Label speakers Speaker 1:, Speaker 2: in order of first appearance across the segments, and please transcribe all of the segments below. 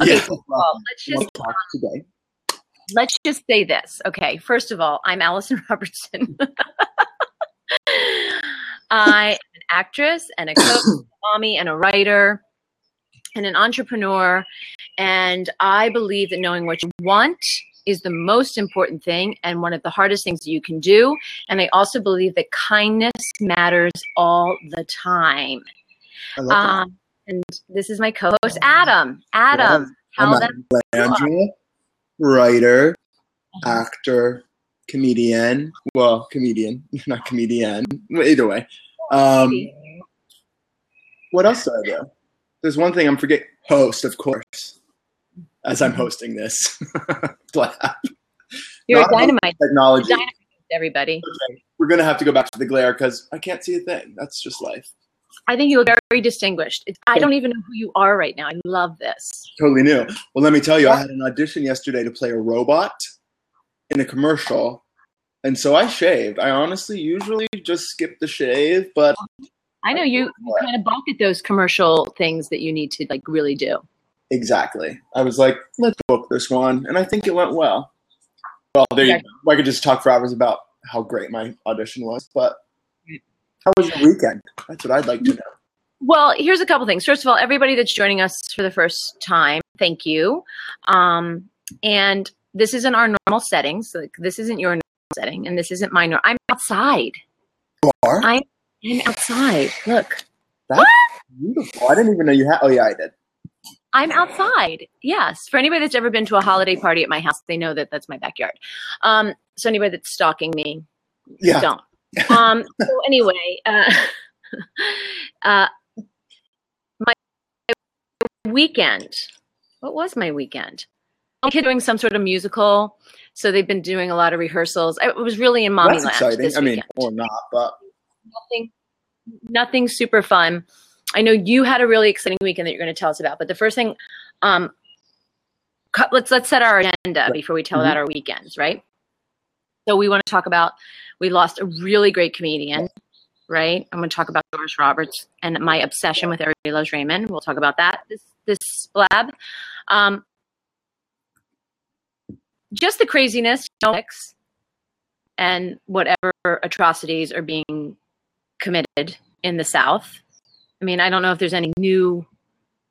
Speaker 1: Okay,
Speaker 2: Yeah.
Speaker 1: first of all, let's just
Speaker 2: talk um, today.
Speaker 1: let's just say this. Okay, first of all, I'm Alison Robertson. I am an actress and a coach, a mommy, and a writer, and an entrepreneur. And I believe that knowing what you want is the most important thing and one of the hardest things that you can do. And I also believe that kindness matters all the time.
Speaker 2: I love that.
Speaker 1: Um, And this is my co-host, Adam. Adam,
Speaker 2: I'm
Speaker 1: them.
Speaker 2: Landry, writer, actor, comedian. Well, comedian, not comedian. Either way. Um, what else do I do? There's one thing I'm forgetting. Host, of course, as I'm hosting this.
Speaker 1: You're
Speaker 2: Not
Speaker 1: a dynamite.
Speaker 2: Technology.
Speaker 1: Dynamite, everybody.
Speaker 2: We're gonna have to go back to the glare because I can't see a thing. That's just life.
Speaker 1: I think you look very distinguished. It's, I don't even know who you are right now. I love this.
Speaker 2: Totally new. Well, let me tell you, I had an audition yesterday to play a robot in a commercial. And so I shaved. I honestly usually just skip the shave, but
Speaker 1: I know you, you kind of balk at those commercial things that you need to like really do.
Speaker 2: exactly. I was like, let's book this one. And I think it went well. Well, there you go. I could just talk for hours about how great my audition was, but how was your weekend? That's what I'd like to know.
Speaker 1: Well, here's a couple things. First of all, everybody that's joining us for the first time, thank you. Um, and this isn't our normal settings. Like this isn't your normal setting, and this isn't my normal. I'm outside.
Speaker 2: You are?
Speaker 1: I- I'm outside. Look,
Speaker 2: That's beautiful. I didn't even know you had. Oh, yeah, I did.
Speaker 1: I'm outside. Yes. For anybody that's ever been to a holiday party at my house, they know that that's my backyard. Um, so anybody that's stalking me,
Speaker 2: Yeah.
Speaker 1: don't. Um, so anyway, uh, uh, my weekend. What was my weekend? I'm doing some sort of musical, so they've been doing a lot of rehearsals. I was really in mommy
Speaker 2: That's
Speaker 1: land
Speaker 2: exciting.
Speaker 1: this
Speaker 2: I mean, or not, but
Speaker 1: nothing, nothing super fun. I know you had a really exciting weekend that you're going to tell us about, but the first thing, um, let's let's set our agenda before we tell
Speaker 2: Mhm.
Speaker 1: about our weekends, right? So we want to talk about we lost a really great comedian, right? I'm going to talk about Doris Roberts and my obsession with Everybody Loves Raymond. We'll talk about that this this blab. Um, just the craziness, and whatever atrocities are being committed in the South. I mean, I don't know if there's any new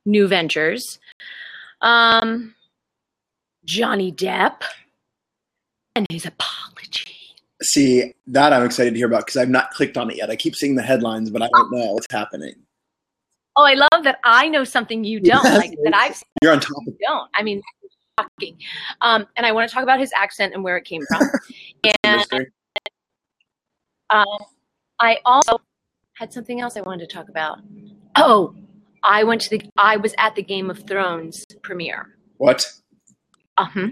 Speaker 1: new ventures. Um, Johnny Depp and his apology.
Speaker 2: See, that I'm excited to hear about because I've not clicked on it yet. I keep seeing the headlines, but I don't know what's happening.
Speaker 1: Oh, I love that I know something you don't like that I've seen
Speaker 2: You're on top of
Speaker 1: you don't. I mean, shocking. Um, and I want to talk about his accent and where it came from. and um, I also had something else I wanted to talk about. Oh, I went to the. I was at the Game of Thrones premiere.
Speaker 2: What?
Speaker 1: Uh-huh.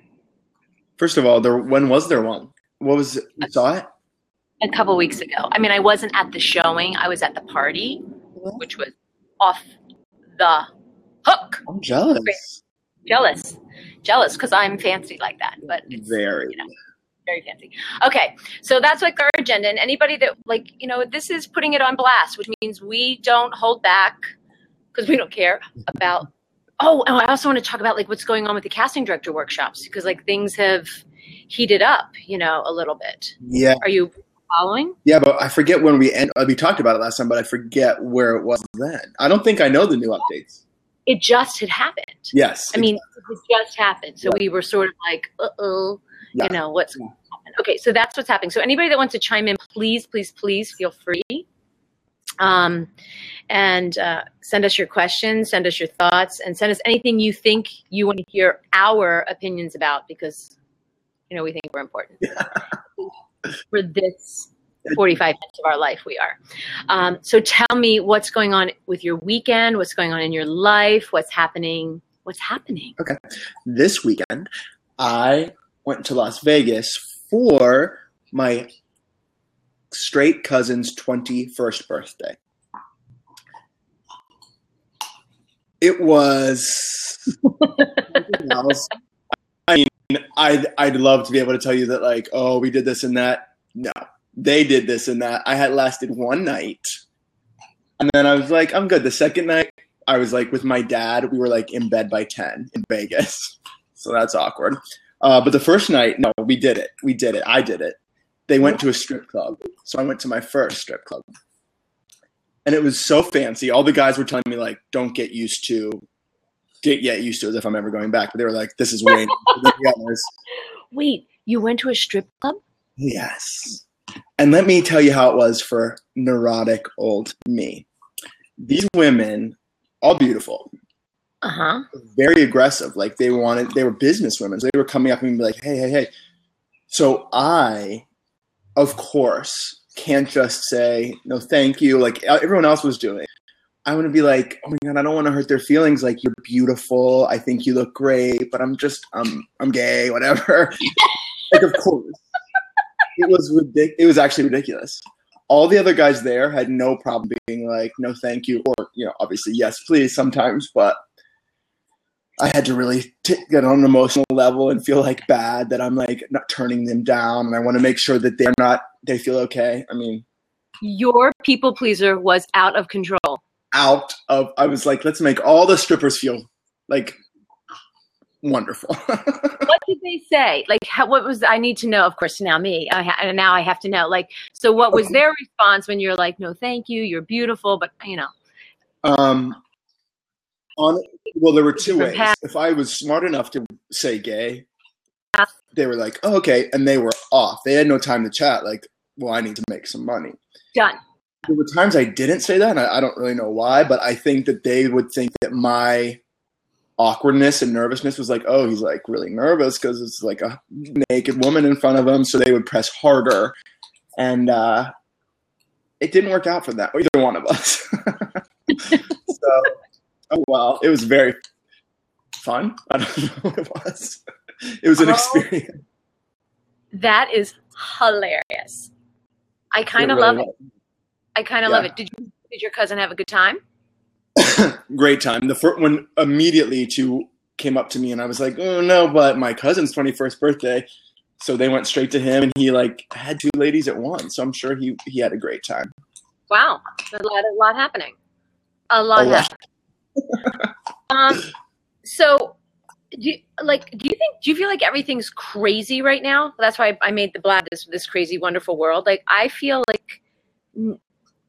Speaker 2: First of all, there when was there one? What was it? You saw it?
Speaker 1: a couple weeks ago. I mean, I wasn't at the showing. I was at the party, which was off the hook.
Speaker 2: I'm jealous.
Speaker 1: Jealous, jealous, because I'm fancy like that. But it's
Speaker 2: Very.
Speaker 1: you know, very fancy. Okay, so that's like our agenda. And anybody that like, you know, this is putting it on blast, which means we don't hold back because we don't care about. Oh, and I also want to talk about like what's going on with the casting director workshops because like things have heated up, you know, a little bit.
Speaker 2: Yeah,
Speaker 1: Are you following?
Speaker 2: yeah, but I forget when we end. uh, We talked about it last time, but I forget where it was then. I don't think I know the new updates.
Speaker 1: It just had happened.
Speaker 2: Yes.
Speaker 1: I mean, it just happened. So
Speaker 2: Right.
Speaker 1: we were sort of like, uh oh,
Speaker 2: Yeah.
Speaker 1: you know, what's
Speaker 2: Yeah.
Speaker 1: Okay, so that's what's happening. So anybody that wants to chime in, please, please, please feel free. Um, and uh, send us your questions, send us your thoughts, and send us anything you think you want to hear our opinions about because, you know, we think we're important. For this 45 minutes of our life, we are. Um, so tell me what's going on with your weekend, what's going on in your life, what's happening, what's happening. Okay.
Speaker 2: This weekend, I went to Las Vegas for my straight cousin's 21st birthday. It was. else. I mean, I'd, I'd love to be able to tell you that, like, oh, we did this and that. No, they did this and that. I had lasted one night. And then I was like, I'm good. The second night, I was like with my dad. We were like in bed by ten in Vegas, so that's awkward. Uh, but the first night, no, we did it. We did it. I did it. They went to a strip club, so I went to my first strip club, and it was so fancy. All the guys were telling me like, "Don't get used to." Get yet used to as if I'm ever going back, but they were like, "This is way."
Speaker 1: Wait, you went to a strip club?
Speaker 2: Yes. And let me tell you how it was for neurotic old me. These women, all beautiful,
Speaker 1: Uh huh.
Speaker 2: very aggressive. Like they wanted, they were business women. So they were coming up and be like, hey, hey, hey. So I, of course, can't just say, no, thank you, like everyone else was doing. I want to be like, oh my god, I don't want to hurt their feelings. Like you're beautiful. I think you look great, but I'm just, um, I'm gay, whatever. like of course, it was ridiculous. It was actually ridiculous. All the other guys there had no problem being like, no, thank you, or you know, obviously yes, please sometimes, but I had to really t- get on an emotional level and feel like bad that I'm like not turning them down, and I want to make sure that they're not, they feel okay. I mean,
Speaker 1: Your people pleaser was out of control.
Speaker 2: out of, I was like, let's make all the strippers feel like wonderful.
Speaker 1: what did they say? Like, how, what was I need to know? Of course, now me, I ha- and now I have to know. Like, so what was their response when you're like, no, thank you, you're beautiful, but you know,
Speaker 2: Um, on well, there were two ways. If I was smart enough to say gay, they were like, oh, "Okay," and they were off. They had no time to chat. Like, well, I need to make some money.
Speaker 1: done.
Speaker 2: There were times I didn't say that, and I, I don't really know why, but I think that they would think that my awkwardness and nervousness was like, "Oh, he's like really nervous because it's like a naked woman in front of him," so they would press harder, and uh, it didn't work out for that either one of us. so, oh well, it was very fun. I don't know what it was. It was an
Speaker 1: Oh.
Speaker 2: experience.
Speaker 1: That is hilarious. I kind of
Speaker 2: really
Speaker 1: love it. I kind of love it. Did you, did your cousin have a good time?
Speaker 2: Great time. The first one immediately two came up to me and I was like, "Oh no!" But my cousin's twenty first birthday, so they went straight to him and he like had two ladies at once. So I'm sure he he had a great time.
Speaker 1: Wow, a lot, a lot happening. A lot
Speaker 2: A lot.
Speaker 1: happening. um, so, do you, like, do you think? Do you feel like everything's crazy right now? That's why I made the blab this this crazy, wonderful world. Like, I feel like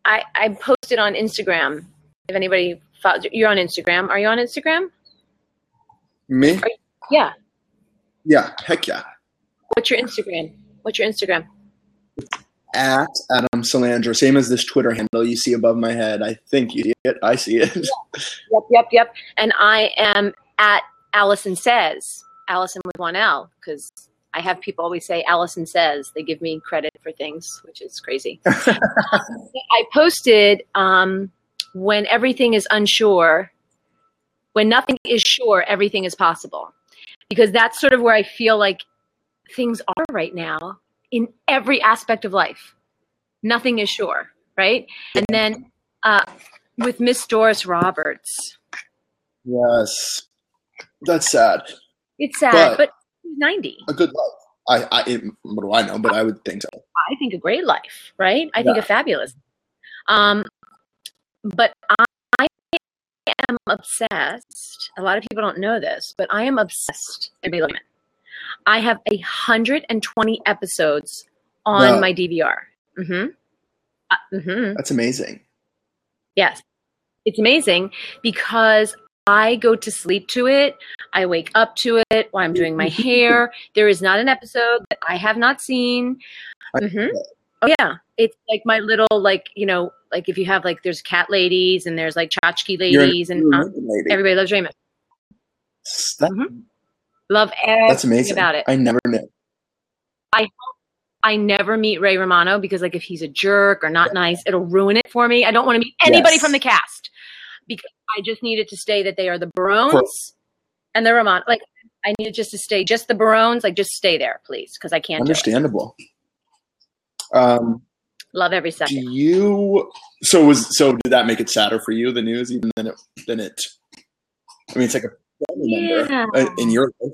Speaker 1: I I posted on Instagram. If anybody, follow, you're on Instagram. Are you on Instagram?
Speaker 2: Me?
Speaker 1: Yeah.
Speaker 2: Yeah. Heck yeah.
Speaker 1: What's your Instagram? What's your Instagram?
Speaker 2: At Adam Salandra, same as this Twitter handle you see above my head. I think you see it. I see it.
Speaker 1: Yep, yep, yep. And I am at Alison Says, Alison with one L, because I have people always say Alison Says. They give me credit for things, which is crazy. I posted um, when everything is unsure, when nothing is sure, everything is possible. Because that's sort of where I feel like things are right now in every aspect of life. Nothing is sure, right? And then uh, with Miss Doris Roberts,
Speaker 2: yes. That's sad.
Speaker 1: it's sad,
Speaker 2: But-
Speaker 1: but, 90.
Speaker 2: A good life. I, I, it, what do I know? But I would think so.
Speaker 1: I think a great life, right? I think a fabulous. Um, but I, I am obsessed. A lot of people don't know this, but I am obsessed. Look at. I have a hundred and twenty episodes on
Speaker 2: No.
Speaker 1: my DVR. Mm-hmm. Uh, mm-hmm.
Speaker 2: That's amazing.
Speaker 1: Yes. It's amazing because I go to sleep to it. I wake up to it while I'm doing my hair. There is not an episode that I have not seen. hmm Oh yeah, it's like my little like you know like if you have like there's cat ladies and there's like tchotchke
Speaker 2: You're an-
Speaker 1: ladies and
Speaker 2: Lincoln lady.
Speaker 1: everybody loves Raymond.
Speaker 2: That-
Speaker 1: Mhm. Love everything
Speaker 2: That's amazing.
Speaker 1: about it.
Speaker 2: I never knew.
Speaker 1: I I never meet Ray Romano because like if he's a jerk or not nice, it'll ruin it for me. I don't want to meet anybody
Speaker 2: Yes.
Speaker 1: from the cast because I just needed to stay that they are the Barones and the Romano. Like I needed just to stay just the Barones. Like just stay there, please, because I can't do it.
Speaker 2: Understandable. Um,
Speaker 1: Love every second.
Speaker 2: do you? So was so? Did that make it sadder for you? The news, even than it than it. I mean, it's like a family member
Speaker 1: Yeah.
Speaker 2: uh, in your life.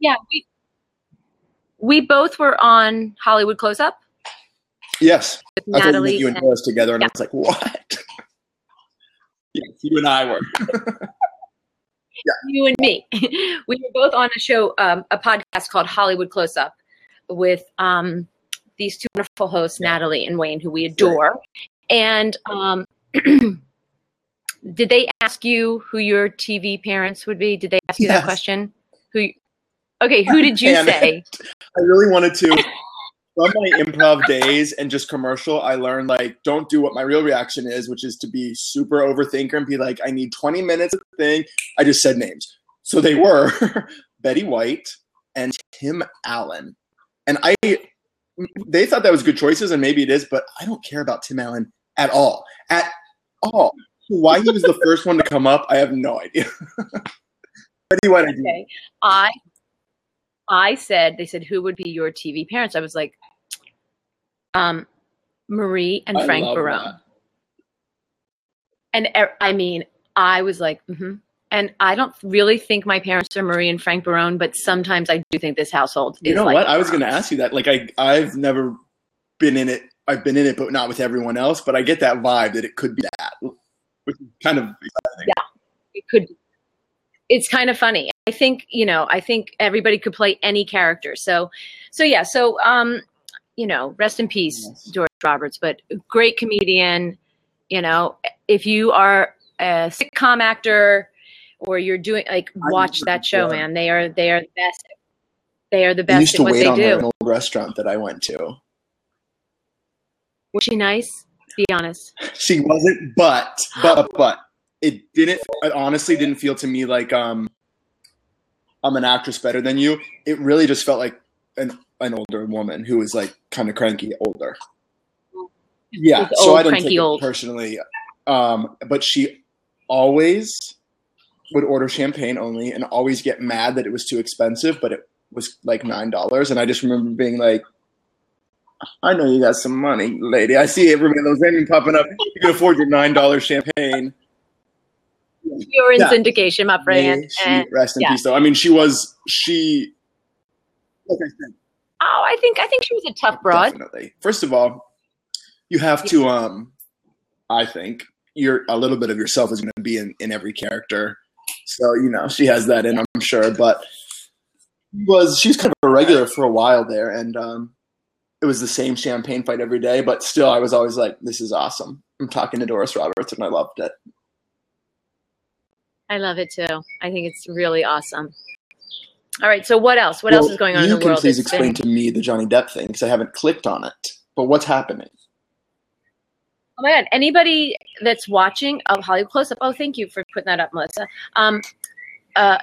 Speaker 1: Yeah, we we both were on Hollywood Close Up
Speaker 2: Yes,
Speaker 1: with
Speaker 2: I thought you,
Speaker 1: Natalie.
Speaker 2: and
Speaker 1: and-
Speaker 2: Doris together, and
Speaker 1: Yeah.
Speaker 2: I was like, what? Yes, you and I were. yeah.
Speaker 1: You and me. We were both on a show, um, a podcast called Hollywood Close Up with um, these two wonderful hosts, Natalie and Wayne, who we adore. And um, did they ask you who your TV parents would be? Did they ask you
Speaker 2: Yes.
Speaker 1: that question? Who? Okay, who did you say?
Speaker 2: I really wanted to. From my improv days and just commercial, I learned like don't do what my real reaction is, which is to be super overthinker and be like, I need 20 minutes of the thing. I just said names. So they were Betty White and Tim Allen. And I they thought that was good choices, and maybe it is, but I don't care about Tim Allen at all. At all. Why he was the first one to come up, I have no idea. Betty White.
Speaker 1: Okay, I I said they said who would be your TV parents? I was like, um, Marie and
Speaker 2: I
Speaker 1: Frank Barone.
Speaker 2: that.
Speaker 1: And er, I mean, I was like, hmm and I don't really think my parents are Marie and Frank Barone, but sometimes I do think this household.
Speaker 2: You
Speaker 1: is
Speaker 2: know
Speaker 1: like
Speaker 2: what? I was going to ask you that. Like, I I've never been in it. I've been in it, but not with everyone else. But I get that vibe that it could be that, which is kind of exciting.
Speaker 1: Yeah, It could. It's kind of funny. I think you know. I think everybody could play any character. So, so yeah. So, um, you know, rest in peace,
Speaker 2: Yes.
Speaker 1: Doris Roberts. But great comedian. You know, if you are a sitcom actor or you're doing like watch that show,
Speaker 2: yeah.
Speaker 1: man. They are they are the best. They are the best.
Speaker 2: I
Speaker 1: used
Speaker 2: to wait on
Speaker 1: do.
Speaker 2: an old restaurant that I went to.
Speaker 1: Was she nice? Be honest.
Speaker 2: She wasn't, but but but it didn't. It honestly didn't feel to me like um I'm an actress better than you. It really just felt like an an older woman who was like kind of cranky older. Yeah, so
Speaker 1: old,
Speaker 2: I didn't take it
Speaker 1: old.
Speaker 2: personally. Um, but she always would order champagne only and always get mad that it was too expensive, but it was like nine dollars. And I just remember being like, I know you got some money, lady. I see everybody those women popping up. You can afford your nine dollar champagne.
Speaker 1: You're in
Speaker 2: Yeah.
Speaker 1: syndication, my friend.
Speaker 2: May
Speaker 1: And,
Speaker 2: rest in
Speaker 1: yeah.
Speaker 2: peace. Though I mean, she was she. Like I said,
Speaker 1: oh, I think I think she was a tough broad.
Speaker 2: Definitely. First of all, you have to um I think you're a little bit of yourself is going to be in in every character. So, you know, she has that in, I'm sure, but was she was kind of a regular for a while there and um it was the same champagne fight every day, but still I was always like this is awesome. I'm talking to Doris Roberts and I loved it.
Speaker 1: I love it too. I think it's really awesome. All right, so what else? What else is going on
Speaker 2: You
Speaker 1: in the
Speaker 2: can
Speaker 1: world?
Speaker 2: please explain
Speaker 1: been-
Speaker 2: to me the Johnny Depp thing because I haven't clicked on it. But what's happening?
Speaker 1: Oh my god! Anybody that's watching, oh Hollywood close up. Oh, thank you for putting that up, Melissa. Um, uh,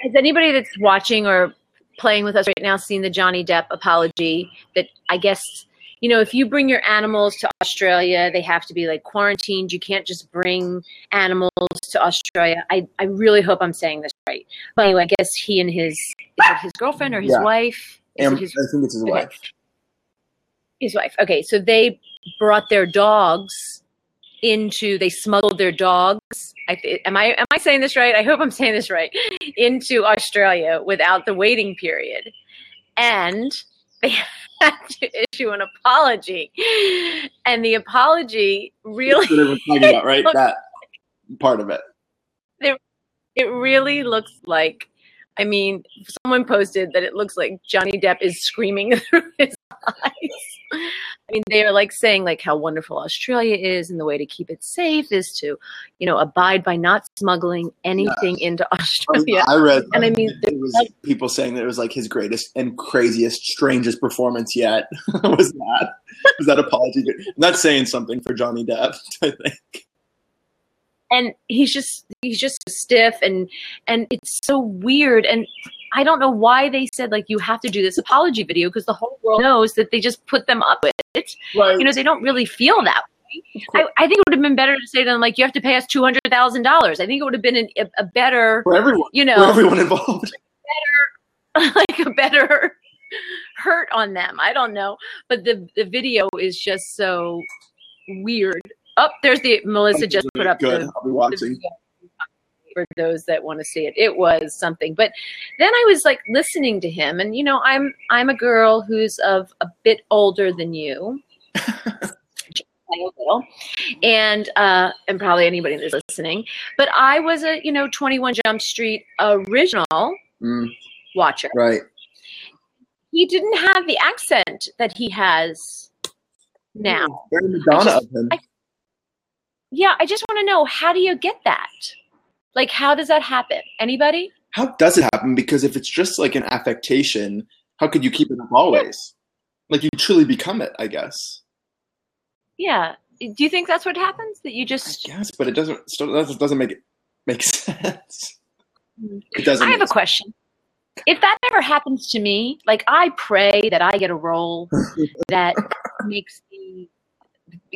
Speaker 1: has anybody that's watching or playing with us right now seen the Johnny Depp apology? That I guess you know, if you bring your animals to Australia, they have to be like quarantined. You can't just bring animals to Australia. I I really hope I'm saying this right. But anyway, I guess he and his is it his girlfriend or his
Speaker 2: Yeah.
Speaker 1: wife.
Speaker 2: Am-
Speaker 1: his
Speaker 2: I think it's his
Speaker 1: Okay.
Speaker 2: wife.
Speaker 1: his wife. Okay, so they brought their dogs into. They smuggled their dogs. I, th- am I am I saying this right? I hope I'm saying this right. Into Australia without the waiting period, and they had to issue an apology. And the apology really,
Speaker 2: That's what talking about, right? That part of it.
Speaker 1: it really looks like. I mean, someone posted that it looks like Johnny Depp is screaming through his. I mean, they are like saying like how wonderful Australia is, and the way to keep it safe is to, you know, abide by not smuggling anything into Australia.
Speaker 2: I read,
Speaker 1: And I mean,
Speaker 2: it was people saying that it was like his greatest and craziest, strangest performance yet. was that was that apology? That's saying something for Johnny Depp. I think.
Speaker 1: and he's just he's just stiff and and it's so weird and i don't know why they said like you have to do this apology video because the whole world knows that they just put them up with it.
Speaker 2: Right.
Speaker 1: you know they don't really feel that way. I, I think it would have been better to say to them like you have to pay us $200000 i think it would have been an, a, a better
Speaker 2: for everyone,
Speaker 1: you know, for
Speaker 2: everyone involved.
Speaker 1: Better, like a better hurt on them. I don't know. But the the video is just so weird. Oh there's the melissa just put up
Speaker 2: Good.
Speaker 1: the
Speaker 2: I'll be watching.
Speaker 1: For those that want to see it. It was something. But then I was like listening to him and you know, I'm I'm a girl who's of a bit older than you. play a little, and uh, and probably anybody that's listening. But I was a you know Twenty One Jump Street original
Speaker 2: Mm,
Speaker 1: watcher.
Speaker 2: right.
Speaker 1: He didn't have the accent that he has now.
Speaker 2: Very Madonna
Speaker 1: I
Speaker 2: of him.
Speaker 1: I- Yeah, I just want to know how do you get that? Like, how does that happen? Anybody?
Speaker 2: How does it happen? Because if it's just like an affectation, how could you keep it up always? Like you truly become it, I guess.
Speaker 1: Yeah. Do you think that's what happens? That you just.
Speaker 2: yes, but it doesn't. Still doesn't doesn't make it make sense.
Speaker 1: Mm.
Speaker 2: It doesn't.
Speaker 1: I have a question. If that ever happens to me, like I pray that I get a role that makes me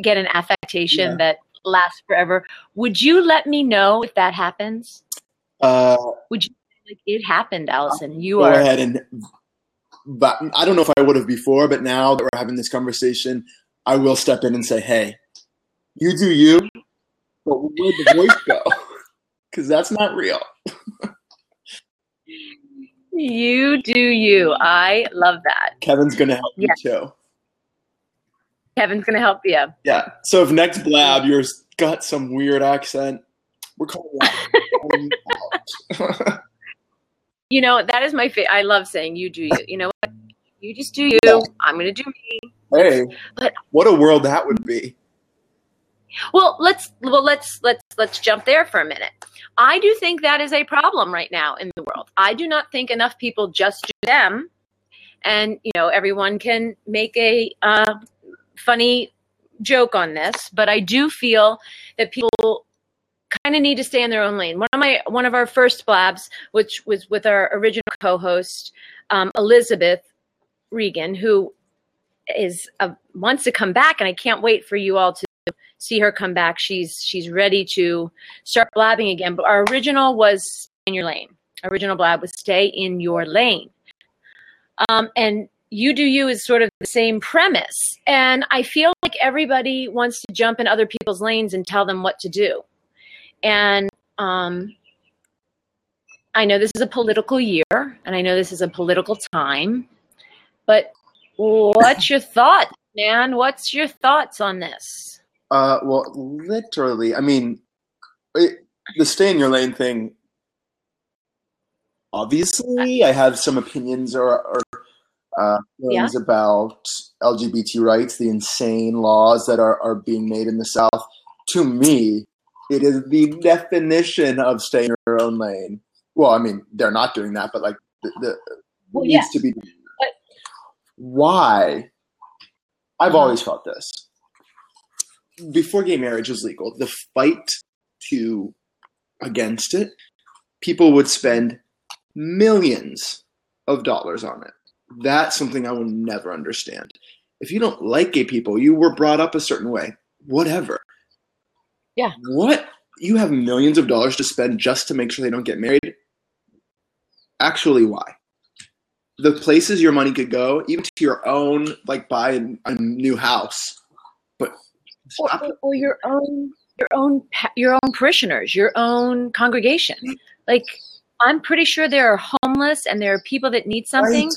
Speaker 1: get an affectation
Speaker 2: Yeah.
Speaker 1: that lasts forever, would you let me know if that happens?
Speaker 2: Uh, would you?
Speaker 1: Like it happened, Alison. You
Speaker 2: go
Speaker 1: are.
Speaker 2: ahead and. But I don't know if I would have before, but now that we're having this conversation, I will step in and say, "Hey, you do you, but where'd the voice go? Because that's not real."
Speaker 1: You do you. I love that.
Speaker 2: Kevin's gonna help
Speaker 1: Yes.
Speaker 2: you too.
Speaker 1: Kevin's gonna help you.
Speaker 2: Yeah. So if next blab yours got some weird accent, we're calling you out.
Speaker 1: You know that is my favorite. I love saying you do you. You know what? You just do you. I'm gonna do me.
Speaker 2: hey,
Speaker 1: But-
Speaker 2: what a world that would be.
Speaker 1: Well, let's well let's let's let's jump there for a minute. I do think that is a problem right now in the world. I do not think enough people just do them, and you know everyone can make a uh, funny joke on this, but I do feel that people kind of need to stay in their own lane. One of my one of our first blabs, which was with our original co-host um, Elizabeth Regan, who is wants to come back, and I can't wait for you all to see her come back. She's she's ready to start blabbing again. But our original was in your lane. Original blab was stay in your lane. Um, and you do you is sort of the same premise. And I feel like everybody wants to jump in other people's lanes and tell them what to do. And um, I know this is a political year, and I know this is a political time. But what's your thought, man? What's your thoughts on this?
Speaker 2: Uh, well, literally, I mean, it, the stay in your lane thing. Obviously, I have some opinions or, or uh, feelings about LGBT rights, the insane laws that are, are being made in the South. To me, it is the definition of staying in your own lane. Well, I mean, they're not doing that, but like the, the
Speaker 1: Well,
Speaker 2: needs
Speaker 1: yeah.
Speaker 2: to be.
Speaker 1: But-
Speaker 2: Why? I've
Speaker 1: Uh-huh.
Speaker 2: always felt this. Before gay marriage was legal, the fight to against it, people would spend millions of dollars on it. That's something I will never understand. If you don't like gay people, you were brought up a certain way, whatever.
Speaker 1: Yeah.
Speaker 2: What? You have millions of dollars to spend just to make sure they don't get married? Actually, why? The places your money could go, even to your own, like buy a, new house. But
Speaker 1: or, or, or your own your own your own parishioners your own congregation like i'm pretty sure there are homeless and there are people that need something
Speaker 2: Right.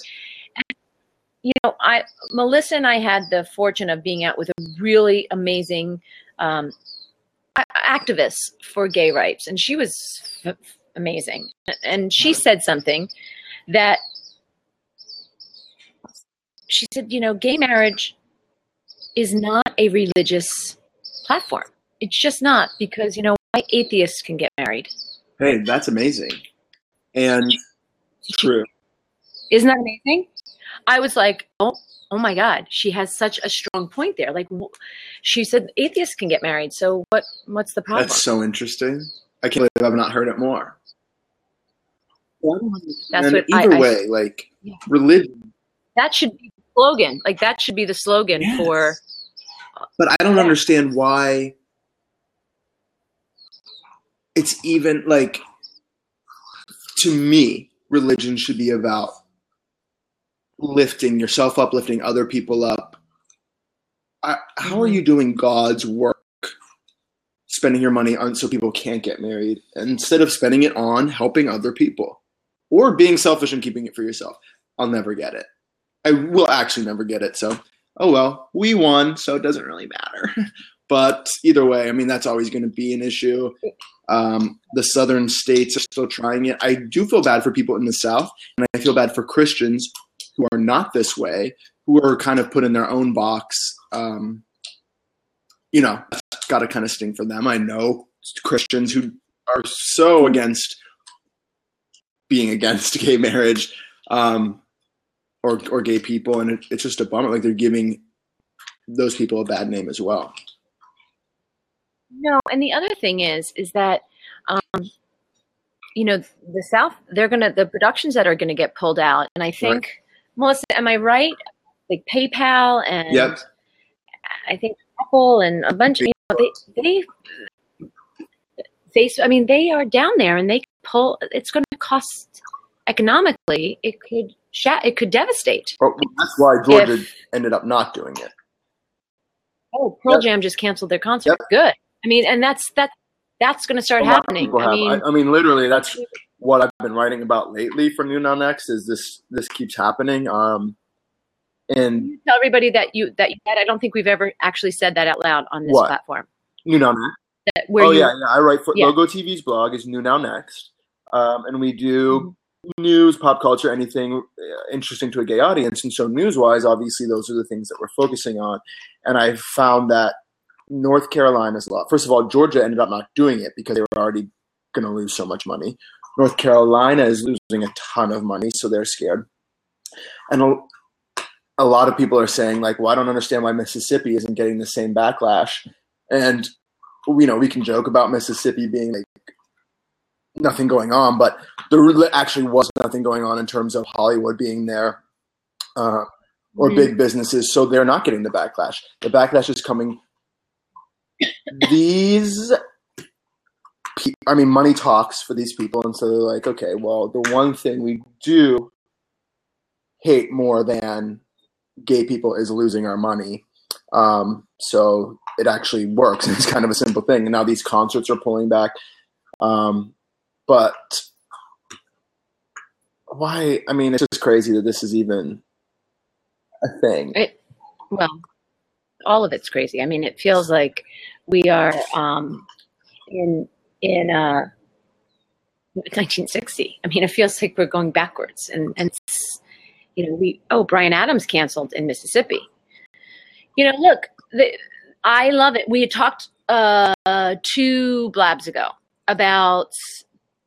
Speaker 1: You know i melissa and i had the fortune of being out with a really amazing um, activist for gay rights and she was f- amazing and she said something that she said you know gay marriage is not a religious platform. It's just not because you know why atheists can get married.
Speaker 2: Hey, that's amazing. And true.
Speaker 1: Isn't that amazing? I was like, oh, oh my God, she has such a strong point there. Like, she said atheists can get married. So what? What's the problem?
Speaker 2: That's so interesting. I can't believe I've not heard it more. I
Speaker 1: That's what
Speaker 2: either
Speaker 1: I-
Speaker 2: way, like
Speaker 1: Yeah.
Speaker 2: religion.
Speaker 1: that should be the slogan. Like that should be the slogan
Speaker 2: Yes.
Speaker 1: for.
Speaker 2: But I don't
Speaker 1: Yeah.
Speaker 2: understand why it's even like to me, religion should be about lifting yourself up, lifting other people up. I, how are mm-hmm. you doing God's work? Spending your money on so people can't get married instead of spending it on helping other people or being selfish and keeping it for yourself. I'll never get it. I will actually never get it. So oh well, we won, so it doesn't really matter. but either way, I mean, that's always going to be an issue. Um, the southern states are still trying it. I do feel bad for people in the South, and I feel bad for Christians who are not this way, who are kind of put in their own box. Um, you know, that's got to kind of sting for them. I know Christians who are so against being against gay marriage um, or or gay people, and it, it's just a bummer. Like they're giving those people a bad name as well.
Speaker 1: No, and the other thing is, is that, um, you know, the South, they're gonna the productions that are gonna get pulled out, and I think, right. Melissa, am I right? Like PayPal and
Speaker 2: yep.
Speaker 1: I think Apple and a bunch of you know, they they face. I mean, they are down there, and they pull. It's going to cost economically. It could shat. It could devastate.
Speaker 2: Oh, that's why Georgia if, ended up not doing it.
Speaker 1: Oh, Pearl yep. Jam just canceled their concert. Yep. Good. I mean, and that's that. That's going to start happening. I mean,
Speaker 2: I, I mean, literally, that's what I've been writing about lately for New Now Next. Is this this keeps happening? Um, and
Speaker 1: you tell everybody that you that, that I don't think we've ever actually said that out loud on this
Speaker 2: what?
Speaker 1: platform.
Speaker 2: New Now Next.
Speaker 1: That where
Speaker 2: oh
Speaker 1: you,
Speaker 2: yeah, yeah, I write for yeah. Logo TV's blog is New Now Next, um, and we do. Mm-hmm news, pop culture, anything uh, interesting to a gay audience. And so, news wise, obviously, those are the things that we're focusing on. And I found that North Carolina's law, first of all, Georgia ended up not doing it because they were already going to lose so much money. North Carolina is losing a ton of money, so they're scared. And a, a lot of people are saying, like, well, I don't understand why Mississippi isn't getting the same backlash. And, you know, we can joke about Mississippi being like nothing going on, but there actually was nothing going on in terms of Hollywood being there uh, or mm-hmm. big businesses. So they're not getting the backlash. The backlash is coming. These, I mean, money talks for these people. And so they're like, okay, well, the one thing we do hate more than gay people is losing our money. Um, so it actually works. and It's kind of a simple thing. And now these concerts are pulling back. Um, but why? I mean, it's just crazy that this is even a thing.
Speaker 1: It, well, all of it's crazy. I mean, it feels like we are um, in in uh, 1960. I mean, it feels like we're going backwards, and and you know, we oh, Bryan Adams canceled in Mississippi. You know, look, the, I love it. We had talked uh, two blabs ago about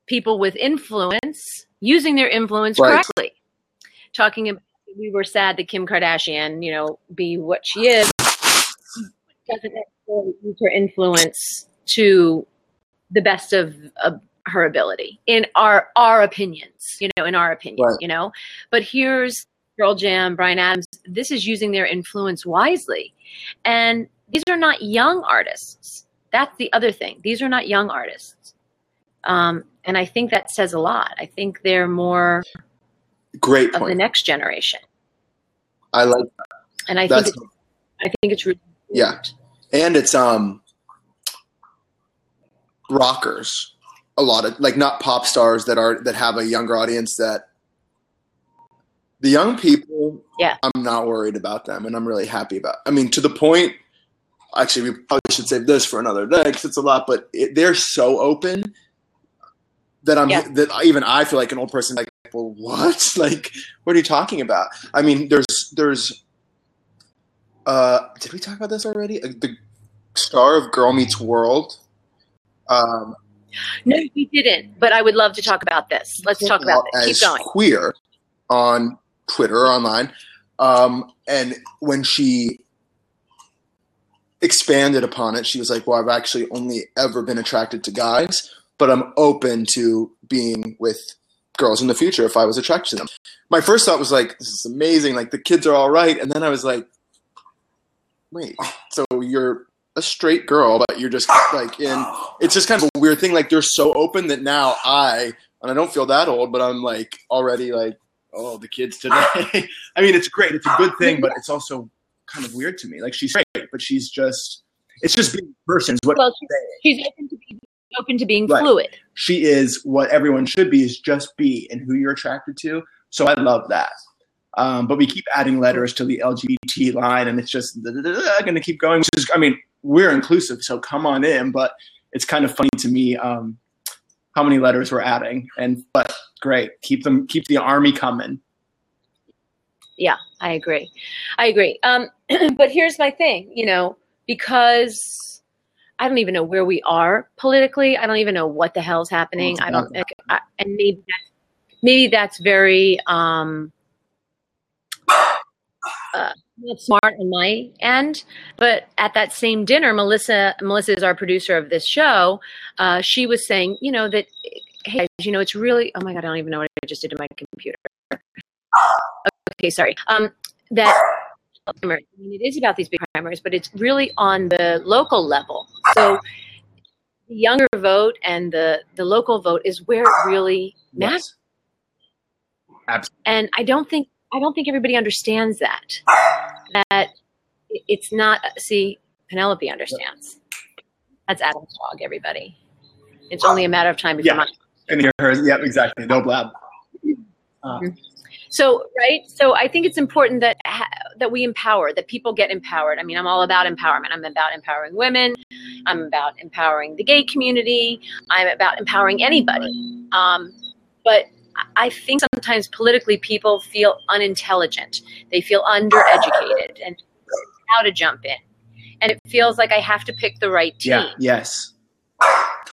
Speaker 1: people with influence using their influence right. correctly. Talking about we were sad that Kim Kardashian, you know, be what she is, doesn't necessarily use her influence to the best of, of her ability in our our opinions, you know, in our opinion, right. you know. But here's Pearl Jam, Bryan Adams. This is using their influence wisely, and these are not young artists. That's the other thing. These are not young artists. Um, and I think that says a lot. I think they're more
Speaker 2: great
Speaker 1: of the next generation.
Speaker 2: I like that.
Speaker 1: And I That's, think it's, I think it's really
Speaker 2: yeah, and it's um rockers. A lot of like not pop stars that are that have a younger audience that the young people
Speaker 1: yeah.
Speaker 2: I'm not worried about them and i'm really happy about i mean to the point actually we probably should save this for another day because it's a lot but it, they're so open that I'm yeah. that even I feel like an old person like well what? Like what are you talking about? I mean there's there's uh did we talk about this already uh, the star of Girl Meets World um
Speaker 1: no we didn't but I would love to talk about this let's talk about it keep going
Speaker 2: queer on Twitter online um and when she expanded upon it she was like well I've actually only ever been attracted to guys but I'm open to being with girls in the future if I was attracted to them. My first thought was like, this is amazing. Like the kids are all right. And then I was like, wait, so you're a straight girl, but you're just like in, it's just kind of a weird thing. Like they're so open that now I, and I don't feel that old, but I'm like already like, oh, the kids today. I mean, it's great. It's a good thing, but it's also kind of weird to me. Like she's straight, but she's just, it's just being a person. What
Speaker 1: well, she's, she's open to be open to being right. fluid.
Speaker 2: She is what everyone should be is just be and who you're attracted to. So I love that. Um, but we keep adding letters to the LGBT line, and it's just going to keep going. Which is, I mean, we're inclusive, so come on in. But it's kind of funny to me um, how many letters we're adding. And but great, keep them, keep the army coming.
Speaker 1: Yeah, I agree. I agree. Um, but here's my thing, you know, because I don't even know where we are politically. I don't even know what the hell's happening. I don't, I, and maybe that's, maybe that's very um, uh, not smart on my end. But at that same dinner, Melissa, Melissa is our producer of this show. Uh, she was saying, you know, that hey, guys, you know, it's really. Oh my god, I don't even know what I just did to my computer. Okay, sorry. Um, that I mean, it is about these big primaries, but it's really on the local level. So the younger vote and the the local vote is where it really matters.
Speaker 2: Yes. Absolutely.
Speaker 1: And I don't think I don't think everybody understands that. That it's not. See, Penelope understands. That's Adam's dog. Everybody. It's only a matter of time before
Speaker 2: Yeah.
Speaker 1: mine.
Speaker 2: And hear her. Yep, exactly. No blab. Uh,
Speaker 1: So right, so I think it's important that that we empower, that people get empowered. I mean, I'm all about empowerment. I'm about empowering women. I'm about empowering the gay community. I'm about empowering anybody. Um, but I- think sometimes politically people feel unintelligent. They feel undereducated and how to jump in. And it feels like I have to pick the right team.
Speaker 2: yeah. Yes.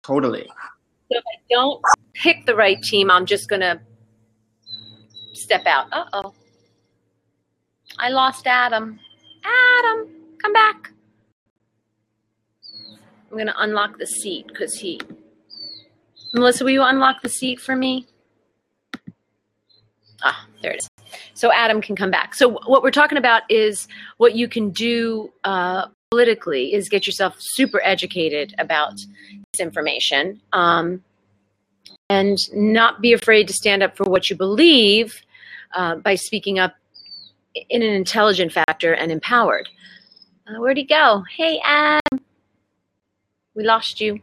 Speaker 2: Totally.
Speaker 1: So if I don't pick the right team, I'm just going to step out. Uh oh. I lost Adam. Adam, come back. I'm going to unlock the seat because he. Melissa, will you unlock the seat for me? There it is. So Adam can come back. So what we're talking about is what you can do uh, politically is get yourself super educated about this information um, and not be afraid to stand up for what you believe uh, by speaking up in an intelligent factor and empowered. Uh, where'd he go? Hey, Adam. We lost you.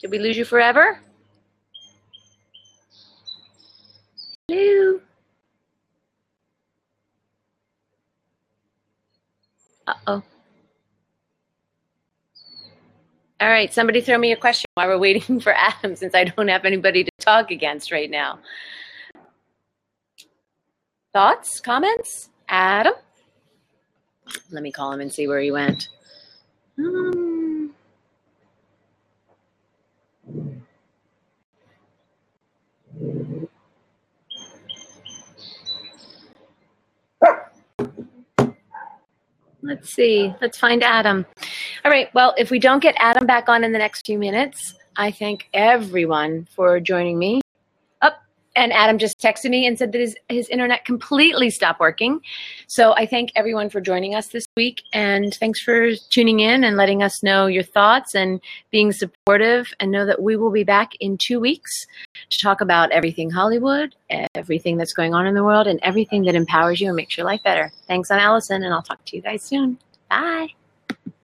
Speaker 1: Did we lose you forever? Hello. Uh oh. All right, somebody throw me a question while we're waiting for Adam since I don't have anybody to talk against right now. Thoughts, comments? Adam? Let me call him and see where he went. Hmm. Let's see. Let's find Adam. All right. Well, if we don't get Adam back on in the next few minutes, I thank everyone for joining me. Up. and Adam just texted me and said that his, his internet completely stopped working. So I thank everyone for joining us this week. And thanks for tuning in and letting us know your thoughts and being supportive. And know that we will be back in two weeks to talk about everything Hollywood, everything that's going on in the world, and everything that empowers you and makes your life better. Thanks, I'm Alison, and I'll talk to you guys soon. Bye.